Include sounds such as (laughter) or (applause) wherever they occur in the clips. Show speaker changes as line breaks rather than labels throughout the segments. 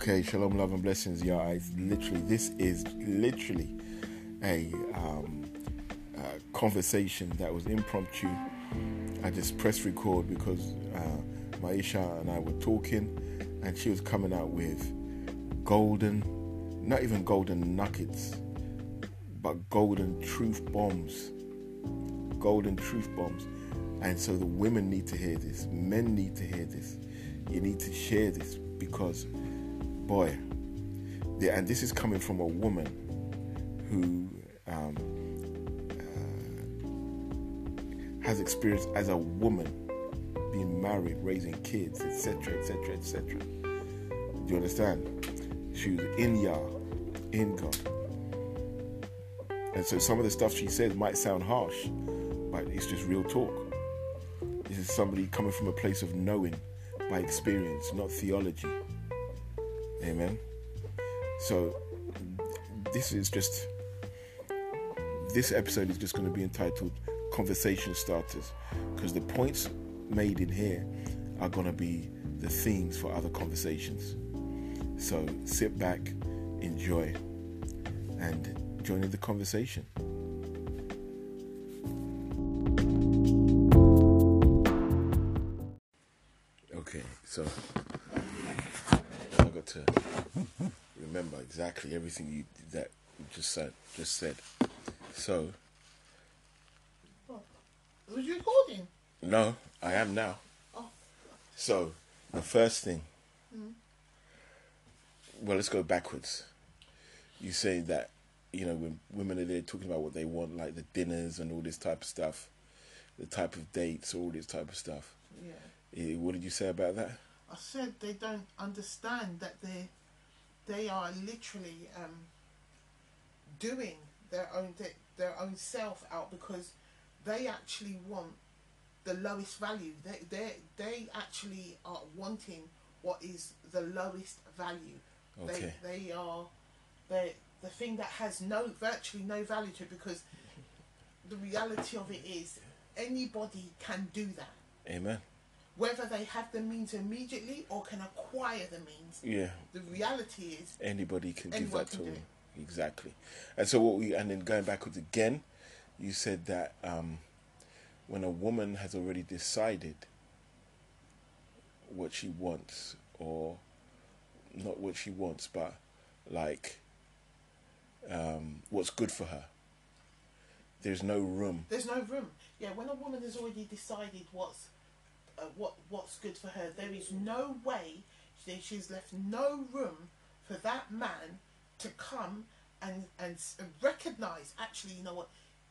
Okay, shalom, love, and blessings, y'all. I literally, this is literally a um, conversation that was impromptu. I just pressed record because uh, Maisha and I were talking, and she was coming out with golden, not even golden nuggets, but golden truth bombs. Golden truth bombs. And so the women need to hear this, men need to hear this. You need to share this because, boy, yeah, and this is coming from a woman who um, uh, has experience as a woman being married, raising kids, etc., etc., etc. Do you understand? She was in Yah, in God. And so some of the stuff she says might sound harsh, but it's just real talk. This is somebody coming from a place of knowing by experience, not theology. Amen. So this is just this episode is just going to be entitled conversation starters because the points made in here are going to be the themes for other conversations. So sit back, enjoy, and join in the conversation. Okay, so I got to remember exactly everything you that you just said. Just said. So
Was you recording?
no, I am now.
Oh.
So the first thing. Well, let's go backwards. You say that you know when women are there talking about what they want, like the dinners and all this type of stuff, the type of dates, all this type of stuff.
Yeah.
Eh, What did you say about that?
I said they don't understand that they they are literally um, doing their own their own self out because they actually want the lowest value. They they they actually are wanting what is the lowest value.
Okay.
They they are they the thing that has no virtually no value to it because (laughs) the reality of it is anybody can do that
Amen.
Whether they have the means immediately or can acquire the means.
Yeah.
The reality is,
Anybody can give that
can
to them. Exactly. And so what we and then going backwards again, you said that um, when a woman has already decided what she wants, or not what she wants, but like um, what's good for her. There's no room.
there's no room. Yeah, when a woman has already decided what's uh, what what's good for her, there is no way she, she's left no room for that man to come and and and recognize. Actually, you know what?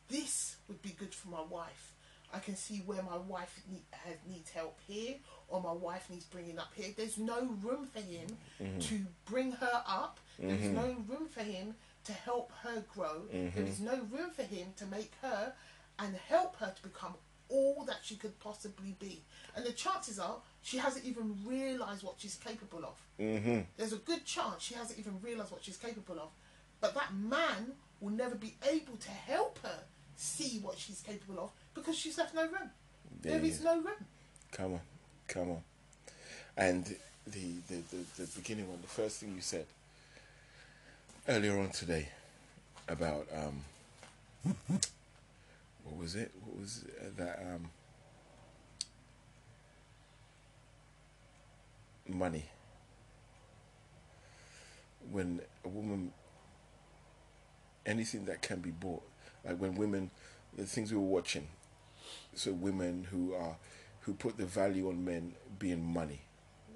This would be good for my wife. I can see where my wife need, has, needs help here, or my wife needs bringing up here. There's no room for him mm-hmm. to bring her up. There's mm-hmm. no room for him to help her grow. There mm-hmm. is no room for him to make her and help her to become all that she could possibly be. And the chances are she hasn't even realised what she's capable of.
Mm-hmm.
There's a good chance she hasn't even realised what she's capable of. But that man will never be able to help her see what she's capable of because she's left no room. There
Yeah,
is
yeah.
no room.
Come on, come on. And the, the, the, the beginning one, the first thing you said earlier on today about um, what was it? What was it? that um, money? When a woman, anything that can be bought, like when women, the things we were watching, so women who are who put the value on men being money.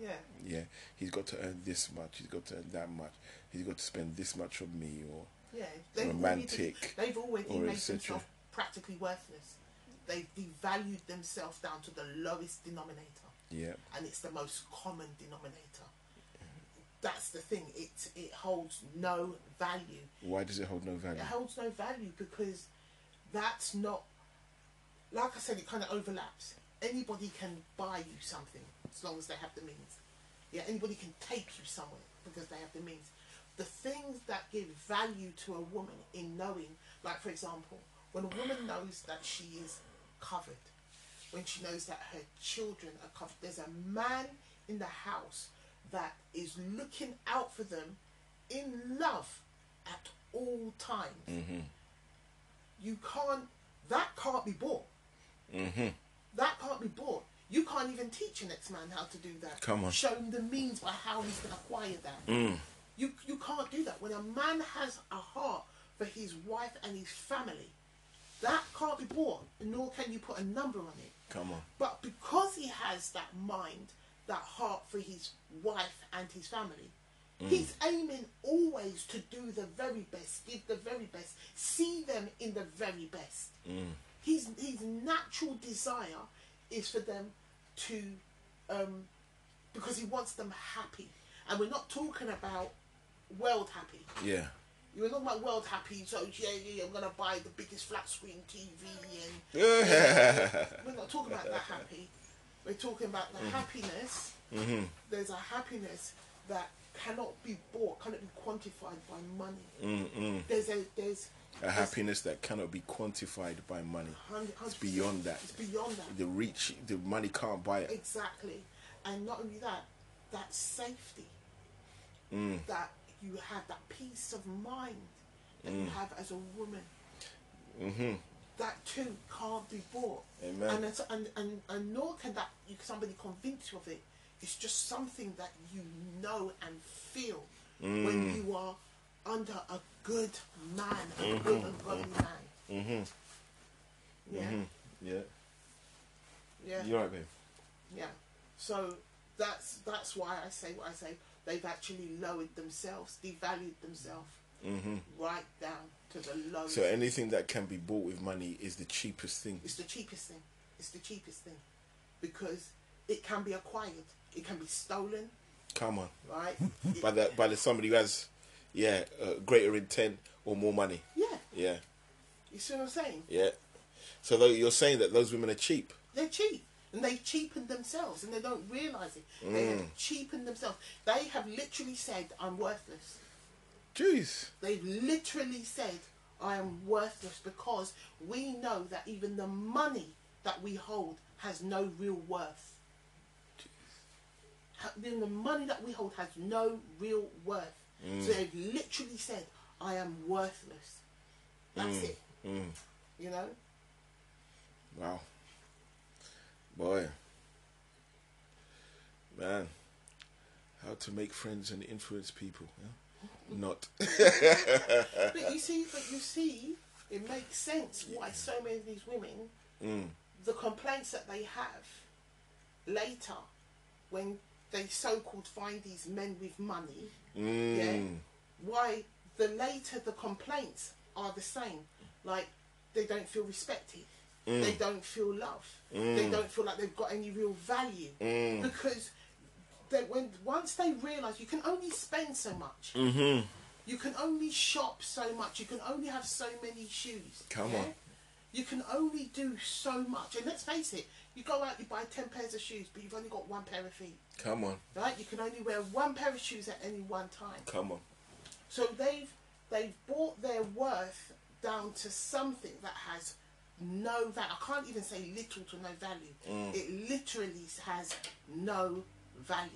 Yeah.
Yeah, he's got to earn this much. He's got to earn that much. He's got to spend this much on me, or
Yeah. They've
Romantic
Already, they've
or
made themselves practically worthless. They've devalued themselves down to the lowest denominator.
yeah,
and it's the most common denominator. That's the thing. It it holds no value.
why does it hold no value?
It holds no value because that's not. Like I said, it kind of overlaps. Anybody can buy you something as long as they have the means. Yeah, anybody can take you somewhere because they have the means. The things that give value to a woman in knowing, like for example, when a woman knows that she is covered, when she knows that her children are covered, there's a man in the house that is looking out for them in love at all times.
Mm-hmm.
You can't. That can't be bought.
Mm-hmm.
That can't be bought. You can't even teach an ex-man how to do that.
Come on.
Show him the means by how he's going to acquire that.
Mm.
You you can't do that. When a man has a heart for his wife and his family, that can't be bought, nor can you put a number on it.
Come on.
But because he has that mind, that heart for his wife and his family, he's aiming always to do the very best, give the very best, see them in the very best. His his natural desire is for them to, um, because he wants them happy, and we're not talking about world happy.
Yeah.
You were talking about world happy, so yeah, yeah, I'm gonna buy the biggest flat screen TV and
Yeah.
we're not talking about that happy. We're talking about the happiness.
Mm-hmm.
There's a happiness that cannot be bought, cannot be quantified by money.
Mm-mm.
There's a there's
A happiness that cannot be quantified by money. It's beyond that.
It's beyond that.
The reach, the money can't buy it.
Exactly. And not only that, that safety.
Mm.
That you have that peace of mind that you have as a woman.
Mm-hmm.
That too can't be bought.
Amen.
And, and, and, and nor can that you, somebody convince you of it. It's just something that you know and feel
Mm.
when you are under a good man, a good and godly man.
Mm-hmm.
Yeah,
Mm-hmm. Yeah.
yeah.
You're right, babe.
Yeah. So that's that's why I say what I say. They've actually lowered themselves, devalued themselves,
Mm-hmm.
right down to the lowest.
So anything that can be bought with money is the cheapest thing.
it's the cheapest thing. It's the cheapest thing because it can be acquired. It can be stolen,
Come on.
right? (laughs)
By the by the somebody who has, yeah, uh, greater intent or more money.
yeah.
Yeah.
You see what I'm saying?
Yeah. So though you're saying that those women are cheap.
They're cheap. And they've cheapened themselves and they don't realise it. They
Mm.
have cheapened themselves. They have literally said, I'm worthless.
Jeez.
They've literally said, I am worthless because we know that even the money that we hold has no real worth. Even the money that we hold has no real worth. So they've literally said, I am worthless. That's it.
Mm.
You know?
Wow. Boy. Man. How to make friends and influence people. Yeah? Not. (laughs)
But you see, but you see, it makes sense why so many of these women,
Mm.
the complaints that they have later, when they so-called find these men with money, yeah,
Mm.
why the later the complaints are the same. Like they don't feel respected,
Mm.
they don't feel love, they don't feel like they've got any real value
Mm.
because they, when once they realise you can only spend so much.
Mm-hmm.
You can only shop so much. You can only have so many shoes.
Come on.
You can only do so much. And let's face it, you go out, you buy 10 pairs of shoes, but you've only got one pair of feet.
Come on.
Right? You can only wear one pair of shoes at any one time.
Come on.
So they've they've brought their worth down to something that has no value. I can't even say little to no value.
Mm.
It literally has no value.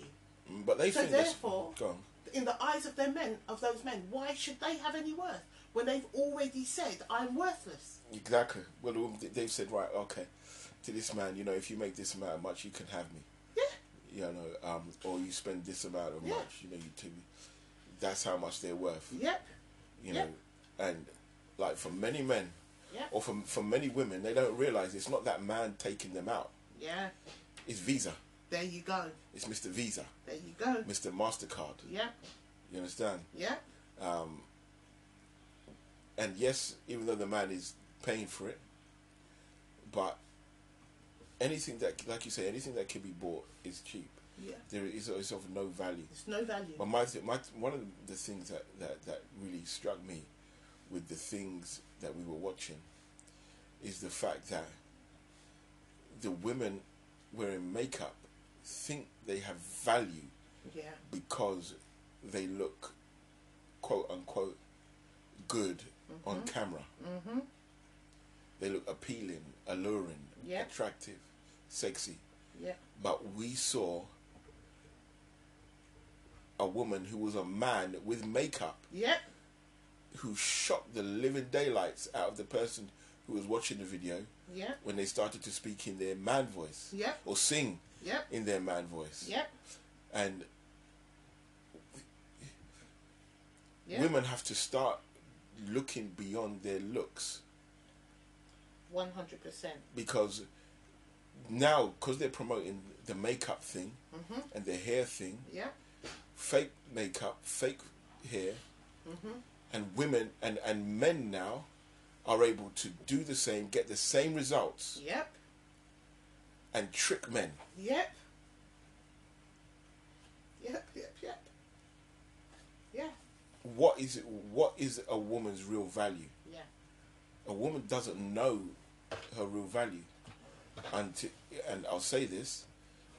Mm, But they
So therefore, in the eyes of their men, of those men, why should they have any worth when they've already said I'm worthless?
Exactly. Well, they- they've said, right, okay, to this man, you know, if you make this amount of much, you can have me.
Yeah,
You know, um, or you spend this amount of
Yeah.
much, you know, you to That's how much they're worth.
yep,
You
Yeah.
know, and like for many men,
Yeah.
or for for many women, they don't realize it's not that man taking them out.
yeah.
It's Visa.
There you go.
It's Mr. Visa,
There you go.
Mr. Mastercard.
Yeah,
You understand?
yeah,
Um, and yes, even though the man is paying for it, but anything that, like you say, anything that can be bought is cheap.
yeah.
There is, is of no value.
It's no value.
But my, my one of the things that, that, that really struck me with the things that we were watching is the fact that the women wearing makeup think they have value
Yeah,
because they look quote unquote good on camera.
mm-hmm.
They look appealing, alluring,
Yeah.
attractive, sexy.
yeah,
But we saw a woman who was a man with makeup
Yep.
Who shocked the living daylights out of the person who was watching the video
Yep.
when they started to speak in their man voice
Yep.
or sing
Yep.
in their man voice.
Yep.
And
Yep.
women have to start looking beyond their looks
One hundred percent.
because now because they're promoting the makeup thing
Mhm.
and the hair thing
Yep.
fake makeup fake hair
Mhm.
And women and, and men now are able to do the same get the same results
Yep.
and trick men
Yep. Yep. Yep. Yep. Yeah.
what is it what is a woman's real value
Yeah.
a woman doesn't know her real value until and I'll say this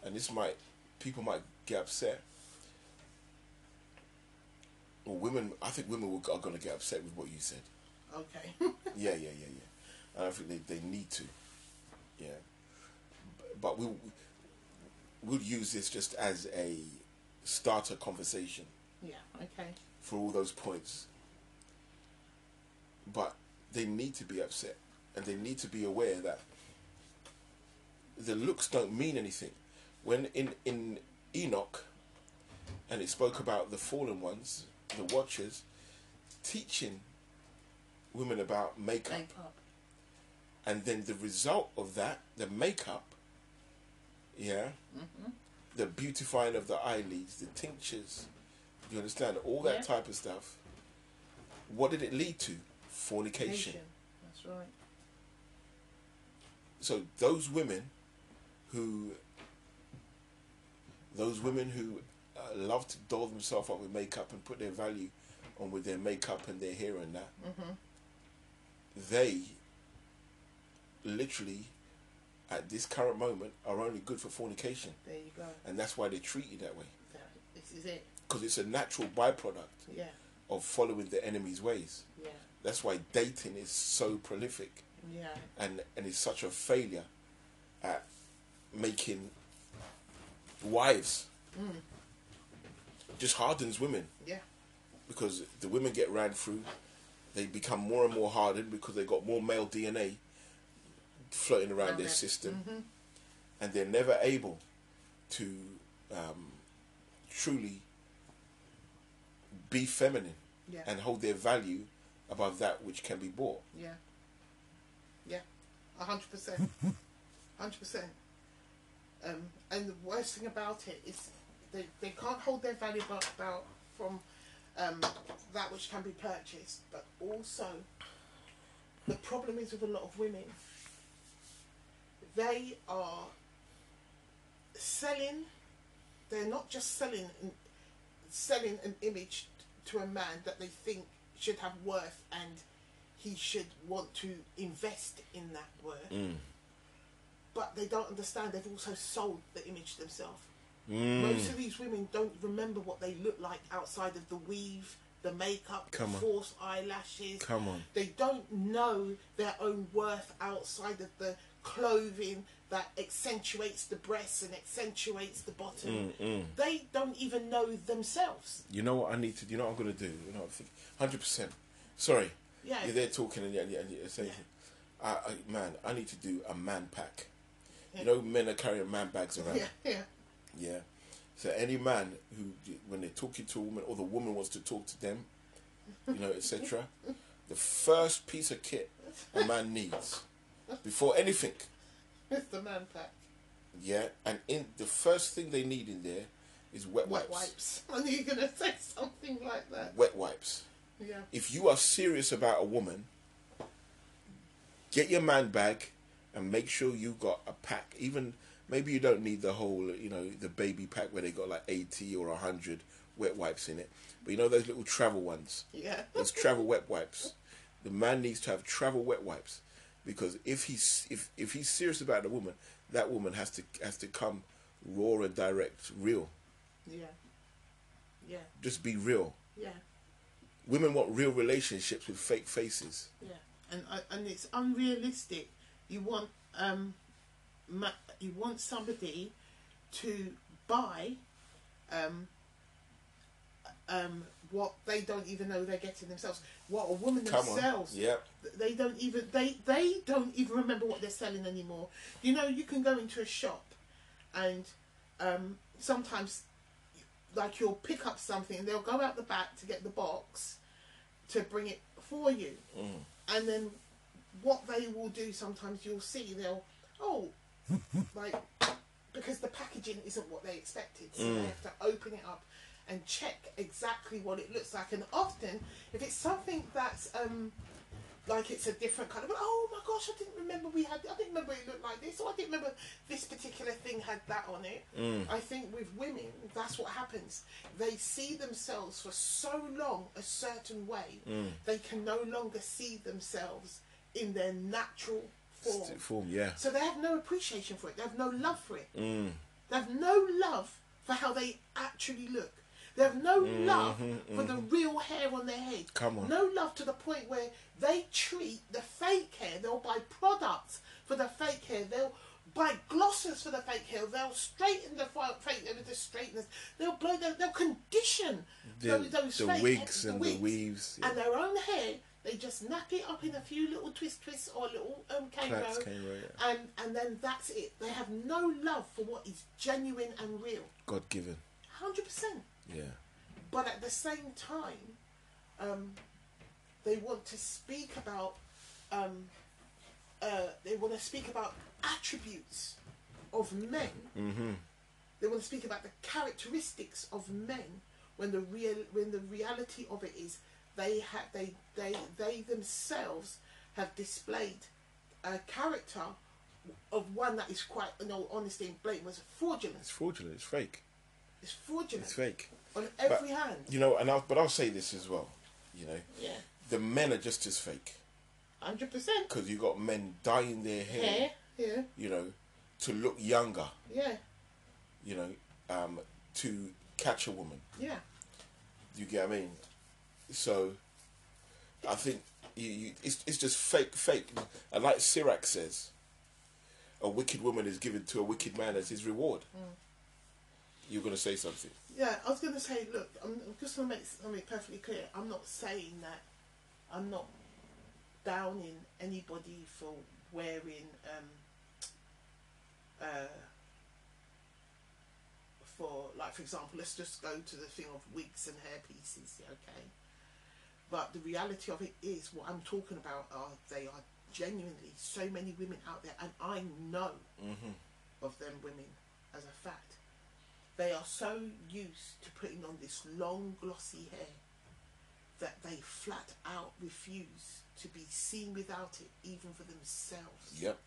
and this might people might get upset well women I think women will, are going to get upset with what you said
Okay. (laughs)
yeah yeah yeah yeah I think they, they need to yeah but we'll we'll use this just as a starter conversation
yeah. Okay.
for all those points. But they need to be upset and they need to be aware that the looks don't mean anything. When in, in Enoch, and it spoke about the fallen ones, the watchers, teaching women about makeup.
Makeup.
And then the result of that, the makeup, yeah, mm-hmm. the beautifying of the eyelids, the tinctures, you understand, all that
Yeah.
type of stuff. What did it lead to? Fornication.
That's right.
So those women who, those women who love to doll themselves up with makeup and put their value on with their makeup and their hair and that,
Mhm.
they literally, at this current moment, are only good for fornication,
There you go.
and that's why they treat you that way
this is it.
because it's a natural byproduct
Yeah.
of following the enemy's ways.
Yeah.
That's why dating is so prolific
Yeah.
and and is such a failure at making wives. Just hardens women
Yeah.
because the women get ran through. They become more and more hardened because they got more male DNA floating around their system,
Mhm.
and they're never able to um, truly be feminine
Yeah.
and hold their value above that which can be bought.
Yeah. Yeah. A hundred percent. (laughs) Hundred percent. Um, and the worst thing about it is they, they can't hold their value about, about from um, that which can be purchased, but also the problem is with a lot of women, they are selling. They're not just selling an, selling an image to a man that they think should have worth and he should want to invest in that worth. But they don't understand they've also sold the image themselves.
Mm.
Most of these women don't remember what they look like outside of the weave, the makeup,
Come
the false eyelashes.
Come on.
They don't know their own worth outside of the clothing that accentuates the breasts and accentuates the bottom.
Mm,
They don't even know themselves.
You know what I need to do? You know what I'm going to do? You know, 100%. Sorry.
Yeah.
You're there talking and, you're- and you're saying, I, I, man, I need to do a man pack. You know, men are carrying man bags around. (laughs)
Yeah, yeah.
Yeah. So any man who, when they're talking to a woman or the woman wants to talk to them, you know, etc., the first piece of kit a man needs before anything,
is the man pack.
yeah, and in the first thing they need in there is wet wipes.
Wet wipes. Knew (laughs) you to say something like that.
Wet wipes.
Yeah.
If you are serious about a woman, get your man bag and make sure you got a pack. Even maybe you don't need the whole, you know, the baby pack where they got like eighty or hundred wet wipes in it. But you know those little travel ones.
Yeah.
Those travel wet wipes. The man needs to have travel wet wipes because if he's if if he's serious about the woman, that woman has to has to come raw and direct, real.
Yeah. Yeah.
Just be real.
Yeah.
Women want real relationships with fake faces.
Yeah. And uh, and it's unrealistic. You want um, ma- you want somebody to buy um, um, what they don't even know they're getting themselves. What a woman
Come on.
themselves
Yep.
they don't even they they don't even remember what they're selling anymore. You know, you can go into a shop, and um, sometimes, like you'll pick up something, and they'll go out the back to get the box, to bring it for you, and then what they will do sometimes you'll see they'll oh like because the packaging isn't what they expected, so they mm. have to open it up and check exactly what it looks like. And often, if it's something that's um, like it's a different kind of, oh my gosh, I didn't remember we had, I didn't remember it looked like this, or I didn't remember this particular thing had that on it. Mm. I think with women, that's what happens. They see themselves for so long a certain way, mm. they can no longer see themselves in their natural form.
Form, yeah.
So they have no appreciation for it. They have no love for it. Mm. They have no love for how they actually look. They have no mm-hmm, love for the mm-hmm. real hair on their head.
Come on.
No love to the point where they treat the fake hair. They'll buy products for the fake hair. They'll buy glosses for the fake hair. They'll straighten the fake hair with the straighteners. They'll blow. They'll, they'll condition
The,
those, those
the wigs
hair-
and the weaves. Yeah.
and their own hair. They just nap it up in a few little twist twists or little um, cane
Plaits,
row,
yeah.
and and then that's it. They have no love for what is genuine and real,
God given.
hundred percent.
Yeah.
But at the same time, um, they want to speak about um, uh, they want to speak about attributes of men.
Mm-hmm.
They want to speak about the characteristics of men when the real when the reality of it is they have they they they themselves have displayed a character of one that is quite in all honesty and blatant was fraudulent.
It's fraudulent. It's fake.
It's fraudulent
It's fake.
on every hand.
You know, and I'll, but I'll say this as well. You know,
Yeah,
the men are just as fake
hundred percent.
because you got men dyeing their hair.
Hair, yeah,
You know, to look younger.
yeah,
You know, um, to catch a woman.
yeah,
You get what I mean? So, I think you, you, it's it's just fake, fake. And like Sirach says, a wicked woman is given to a wicked man as his reward. You're gonna say something.
yeah. I was gonna say, look, I'm, I'm just gonna make something perfectly clear. I'm not saying that. I'm not downing anybody for wearing um, uh, for like for example let's just go to the thing of wigs and hair pieces okay but the reality of it is what i'm talking about are they are genuinely so many women out there and i know of them women as a fact they are so used to putting on this long glossy hair that they flat out refuse to be seen without it even for themselves
Yep.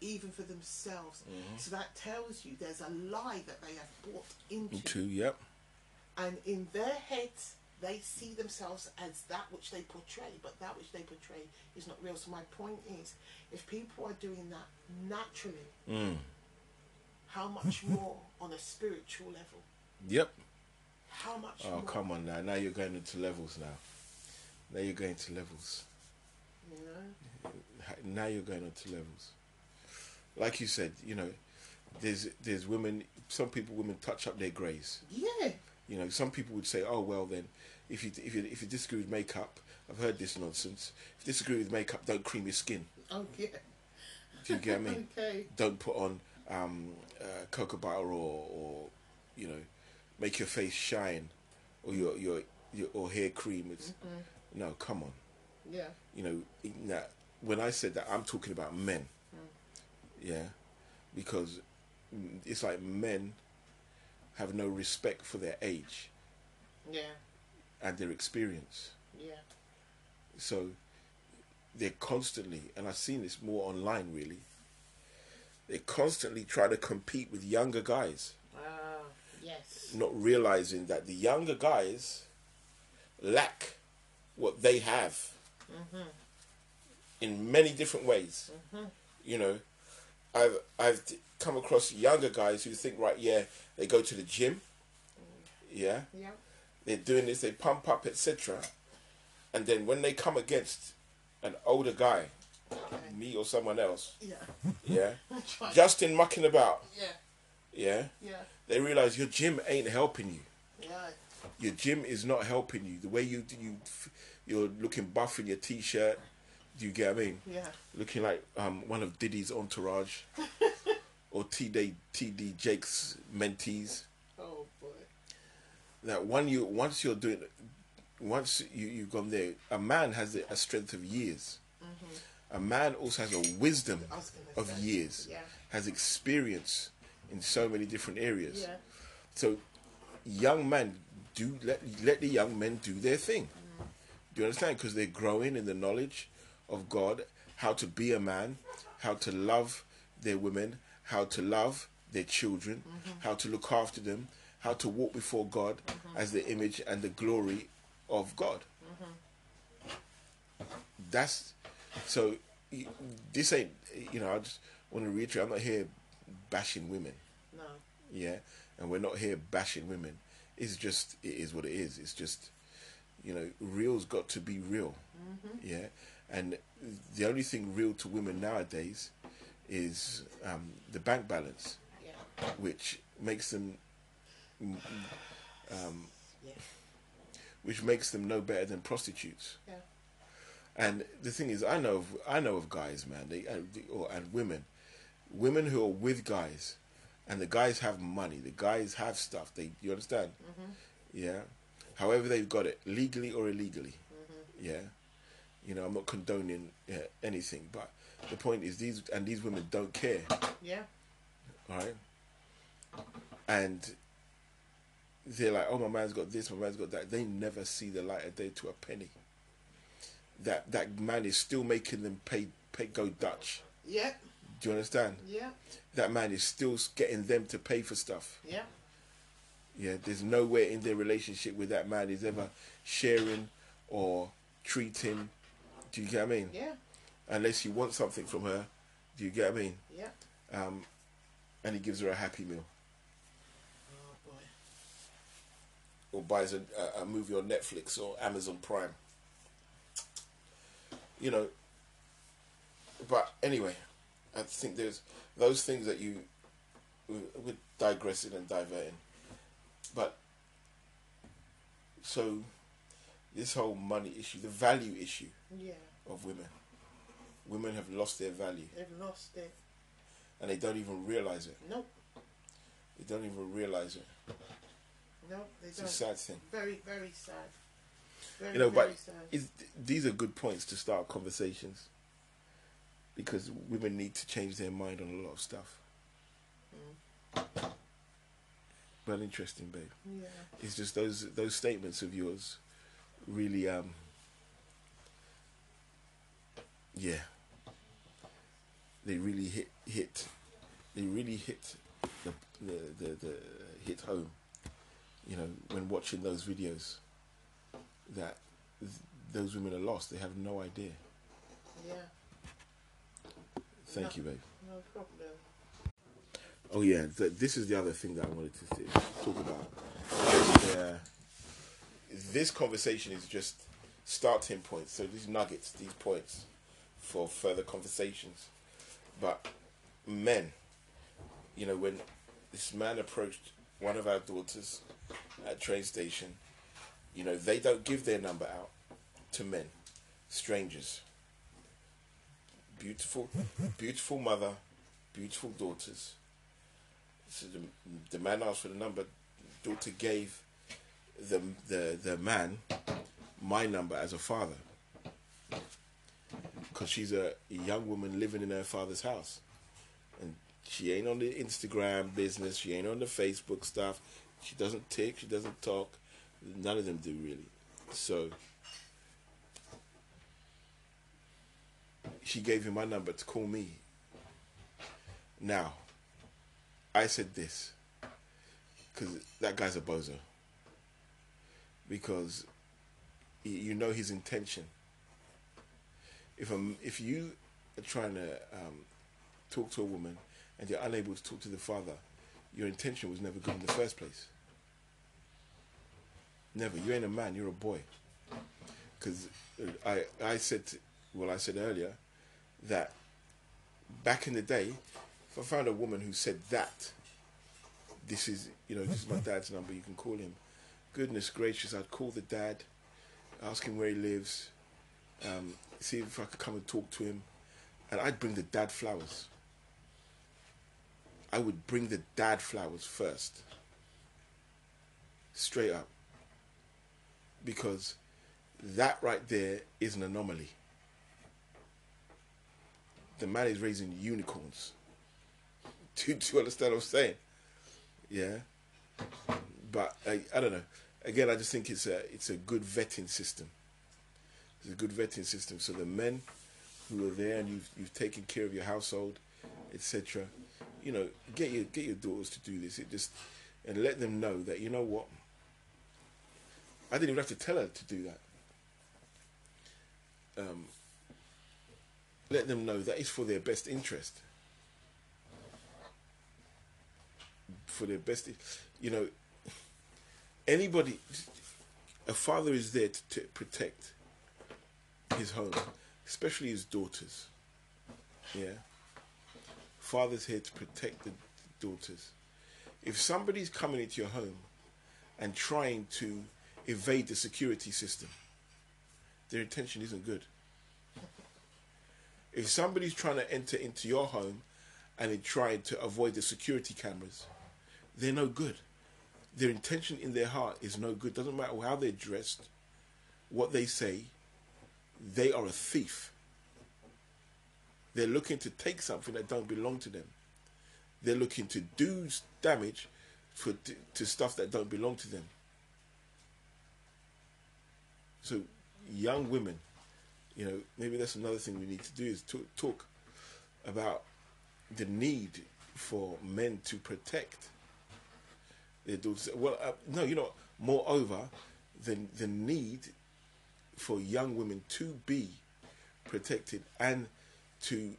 even for themselves.
Mm-hmm.
So that tells you there's a lie that they have bought into.
Two. Yep.
And in their heads, they see themselves as that which they portray, but that which they portray is not real. So my point is, if people are doing that naturally,
Mm.
how much more (laughs) on a spiritual level?
Yep.
How much
Oh
more?
come on now! Now you're going into levels now. Now you're going to levels.
You know?
Now you're going into levels. Like you said, you know, there's there's women. Some people, women touch up their greys.
Yeah.
You know, some people would say, "Oh well, then, if you if you if you disagree with makeup, I've heard this nonsense. If you disagree with makeup, don't cream your skin.
Oh yeah.
Do you get mean? (laughs)
Okay.
Don't put on um, uh, cocoa butter or or you know, make your face shine, or your your, your or hair cream. It's no, come on.
Yeah.
You know, that when I said that, I'm talking about men. Yeah, because mm, it's like men have no respect for their age
Yeah.
and their experience.
Yeah.
So they're constantly, and I've seen this more online really, they constantly try to compete with younger guys,
Ah. yes.
not realizing that the younger guys lack what they have in many different ways. You know, I've I've come across younger guys who think, right, yeah, they go to the gym, yeah,
Yeah.
they're doing this, they pump up, etc. And then when they come against an older guy, me or someone else,
Yeah. (laughs)
yeah, (laughs) just in mucking about,
Yeah.
yeah,
Yeah.
they realize your gym ain't helping you.
Yeah.
Your gym is not helping you. The way you you you're looking buff in your t-shirt. Do you get what I mean?
Yeah.
Looking like um, one of Diddy's entourage, (laughs) or TD TD Jakes' mentees.
Oh boy.
That one you once you're doing, once you you've gone there, a man has a strength of years. A man also has a wisdom
Mm-hmm. I was gonna
of
say,
years.
yeah.
Has experience in so many different areas.
Yeah.
So, young men do let let the young men do their thing. Do you understand? Because they're growing in the knowledge of God, how to be a man, how to love their women, how to love their children, mm-hmm. how to look after them, how to walk before God mm-hmm. as the image and the glory of God. Mm-hmm. That's so. This ain't you know. I just want to reiterate. I'm not here bashing women
No.
yeah and we're not here bashing women it's just it is what it is it's just you know real's got to be real yeah and the only thing real to women nowadays is um, the bank balance
Yeah.
which makes them mm, um,
Yeah.
which makes them no better than prostitutes
Yeah.
and the thing is, I know of, I know of guys, man, they, the- or and women, women who are with guys, and the guys have money, the guys have stuff. They, you understand? Yeah. However, they've got it legally or illegally. Yeah. You know, I'm not condoning yeah, anything, but the point is, these and these women don't care.
Yeah.
All right. And they're like, oh, my man's got this, my man's got that. They never see the light of day to a penny. That that man is still making them pay, pay go Dutch.
Yeah.
Do you understand?
Yeah.
That man is still getting them to pay for stuff.
Yeah.
Yeah, there's nowhere in their relationship with that man is ever sharing or treating. Do you get what I mean?
Yeah.
Unless you want something from her. Do you get what I mean?
Yeah.
Um, and he gives her a happy meal.
Oh boy.
or buys a, a, movie on Netflix or Amazon Prime. You know, but anyway, I think there's those things that you we're digressing and diverting, but so this whole money issue, the value issue
Yeah.
of women, women have lost their value
They've lost it.
and they don't even realize it.
Nope.
They don't even realize it.
Nope. They
It's a
don't.
sad thing.
Very, very sad. Very,
you know,
very
but
sad.
is, these are good points to start conversations because women need to change their mind on a lot of stuff. Well, interesting, babe.
Yeah.
It's just those those statements of yours really, um, yeah, they really hit hit, they really hit the the the, the hit home. You know, when watching those videos, that th- those women are lost. They have no idea.
Yeah.
Thank
No.
you, babe.
No problem.
Oh yeah, th- this is the other thing that I wanted to th- talk about. Yeah, this conversation is just starting points. So these nuggets, these points, for further conversations. But men, you know, when this man approached one of our daughters at train station, you know, they don't give their number out to men, strangers. Beautiful, beautiful mother, beautiful daughters. So the, the man asked for the number. Daughter gave the the the man my number as a father because she's a young woman living in her father's house, and she ain't on the Instagram business. She ain't on the Facebook stuff. She doesn't tick. She doesn't talk. None of them do really. So she gave him my number to call me. Now, I said this because that guy's a bozo. Because you know his intention. If um, if you are trying to um, talk to a woman and you're unable to talk to the father, your intention was never good in the first place. Never. You ain't a man. You're a boy. Because I I said to- well I said earlier that back in the day, if I found a woman who said that, this is you know this is my dad's number, you can call him, goodness gracious, I'd call the dad, ask him where he lives, um, see if I could come and talk to him, and I'd bring the dad flowers. I would bring the dad flowers first. Straight up. Because that right there is an anomaly. The man is raising unicorns. (laughs) Do, do you understand what I'm saying? Yeah. But I, I don't know. Again, I just think it's a it's a good vetting system. It's a good vetting system. So the men who are there and you've you've taken care of your household, etc. You know, get your get your daughters to do this. It just and let them know that you know what. I didn't even have to tell her to do that. Um, let them know that it's for their best interest. For their best, you know, anybody, a father is there to, to protect his home, especially his daughters. Yeah. Father's here to protect the daughters. If somebody's coming into your home and trying to evade the security system, their intention isn't good. If somebody's trying to enter into your home and they tried to avoid the security cameras, they're no good. Their intention in their heart is no good. Doesn't matter how they're dressed, what they say, they are a thief. They're looking to take something that don't belong to them. They're looking to do damage for to stuff that don't belong to them. So, young women, you know, maybe that's another thing we need to do is to talk about the need for men to protect their daughters. Well, uh, no, you know, moreover, the the need for young women to be protected and to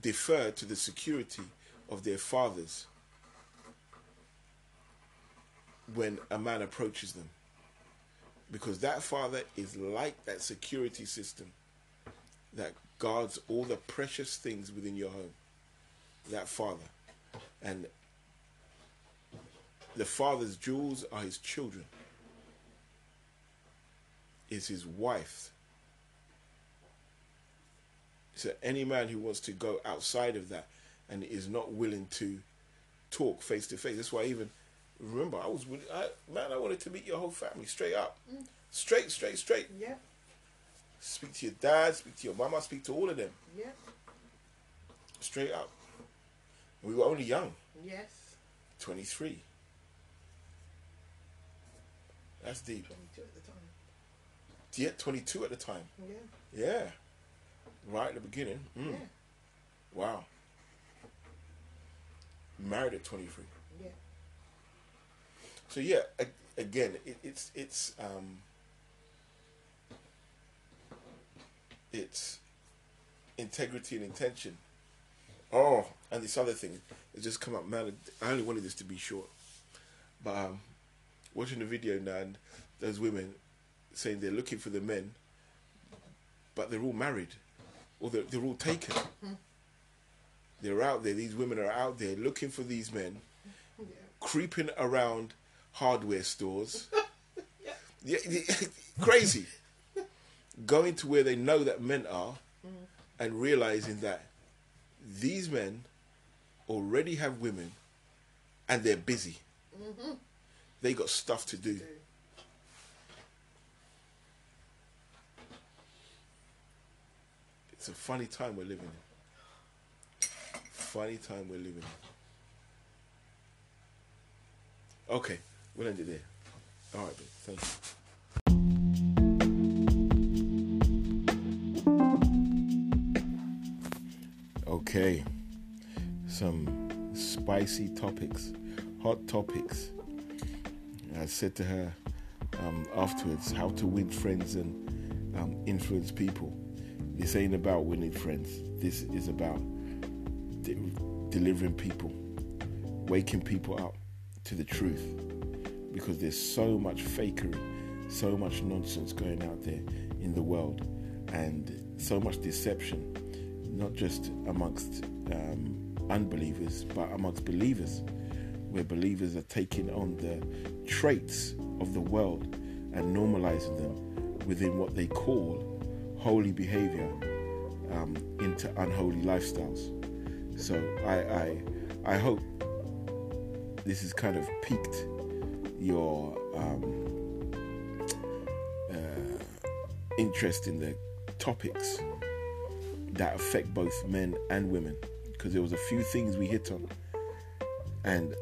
defer to the security of their fathers when a man approaches them. Because that father is like that security system that guards all the precious things within your home. That father. And the father's jewels are his children, is his wife. So any man who wants to go outside of that and is not willing to talk face to face. That's why I even remember I was I, man I wanted to meet your whole family straight up, mm. straight straight straight.
Yeah.
Speak to your dad, speak to your mama, speak to all of them.
Yeah.
Straight up. We were only young.
Yes.
Twenty three. That's deep.
22 at the time.
Yeah, 22 at the time.
Yeah.
Yeah. Right at the beginning. Mm.
Yeah.
Wow. Married at 23.
Yeah.
So yeah, again, it, it's it's um, it's integrity and intention. Oh, and this other thing, it just come up, man. I only wanted this to be short, but um, watching the video now, and those women saying they're looking for the men, but they're all married, or they're, they're all taken. They're out there. These women are out there looking for these men,
Yeah.
creeping around hardware stores. (laughs) yeah, yeah, crazy. Going to where they know that men are, and realizing that these men already have women, and they're busy. Mm-hmm. They got stuff to.
Do.
It's a funny time we're living in. Funny time we're living in. Okay, we'll end it there. All right, babe. Thank you. Okay, some spicy topics, hot topics. I said to her um, afterwards how to win friends and um, influence people. This ain't about winning friends. This is about de- delivering people, waking people up to the truth. Because there's so much fakery, so much nonsense going out there in the world, and so much deception, not just amongst um, unbelievers, but amongst believers, where believers are taking on the traits of the world and normalizing them within what they call holy behavior um, into unholy lifestyles. So I, I, I hope this has kind of piqued your um, uh, interest in the topics that affect both men and women because there was a few things we hit on and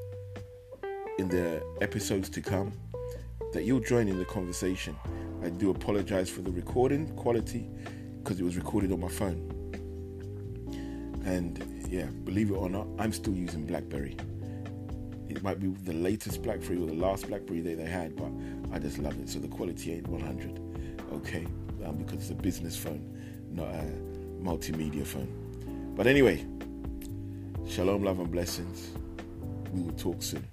in the episodes to come that you'll join in the conversation i do apologize for the recording quality because it was recorded on my phone and yeah believe it or not i'm still using blackberry it might be the latest blackberry or the last blackberry that they had but i just love it so the quality ain't 100 okay um, because it's a business phone not a multimedia phone. But anyway, shalom, love, and blessings. We will talk soon.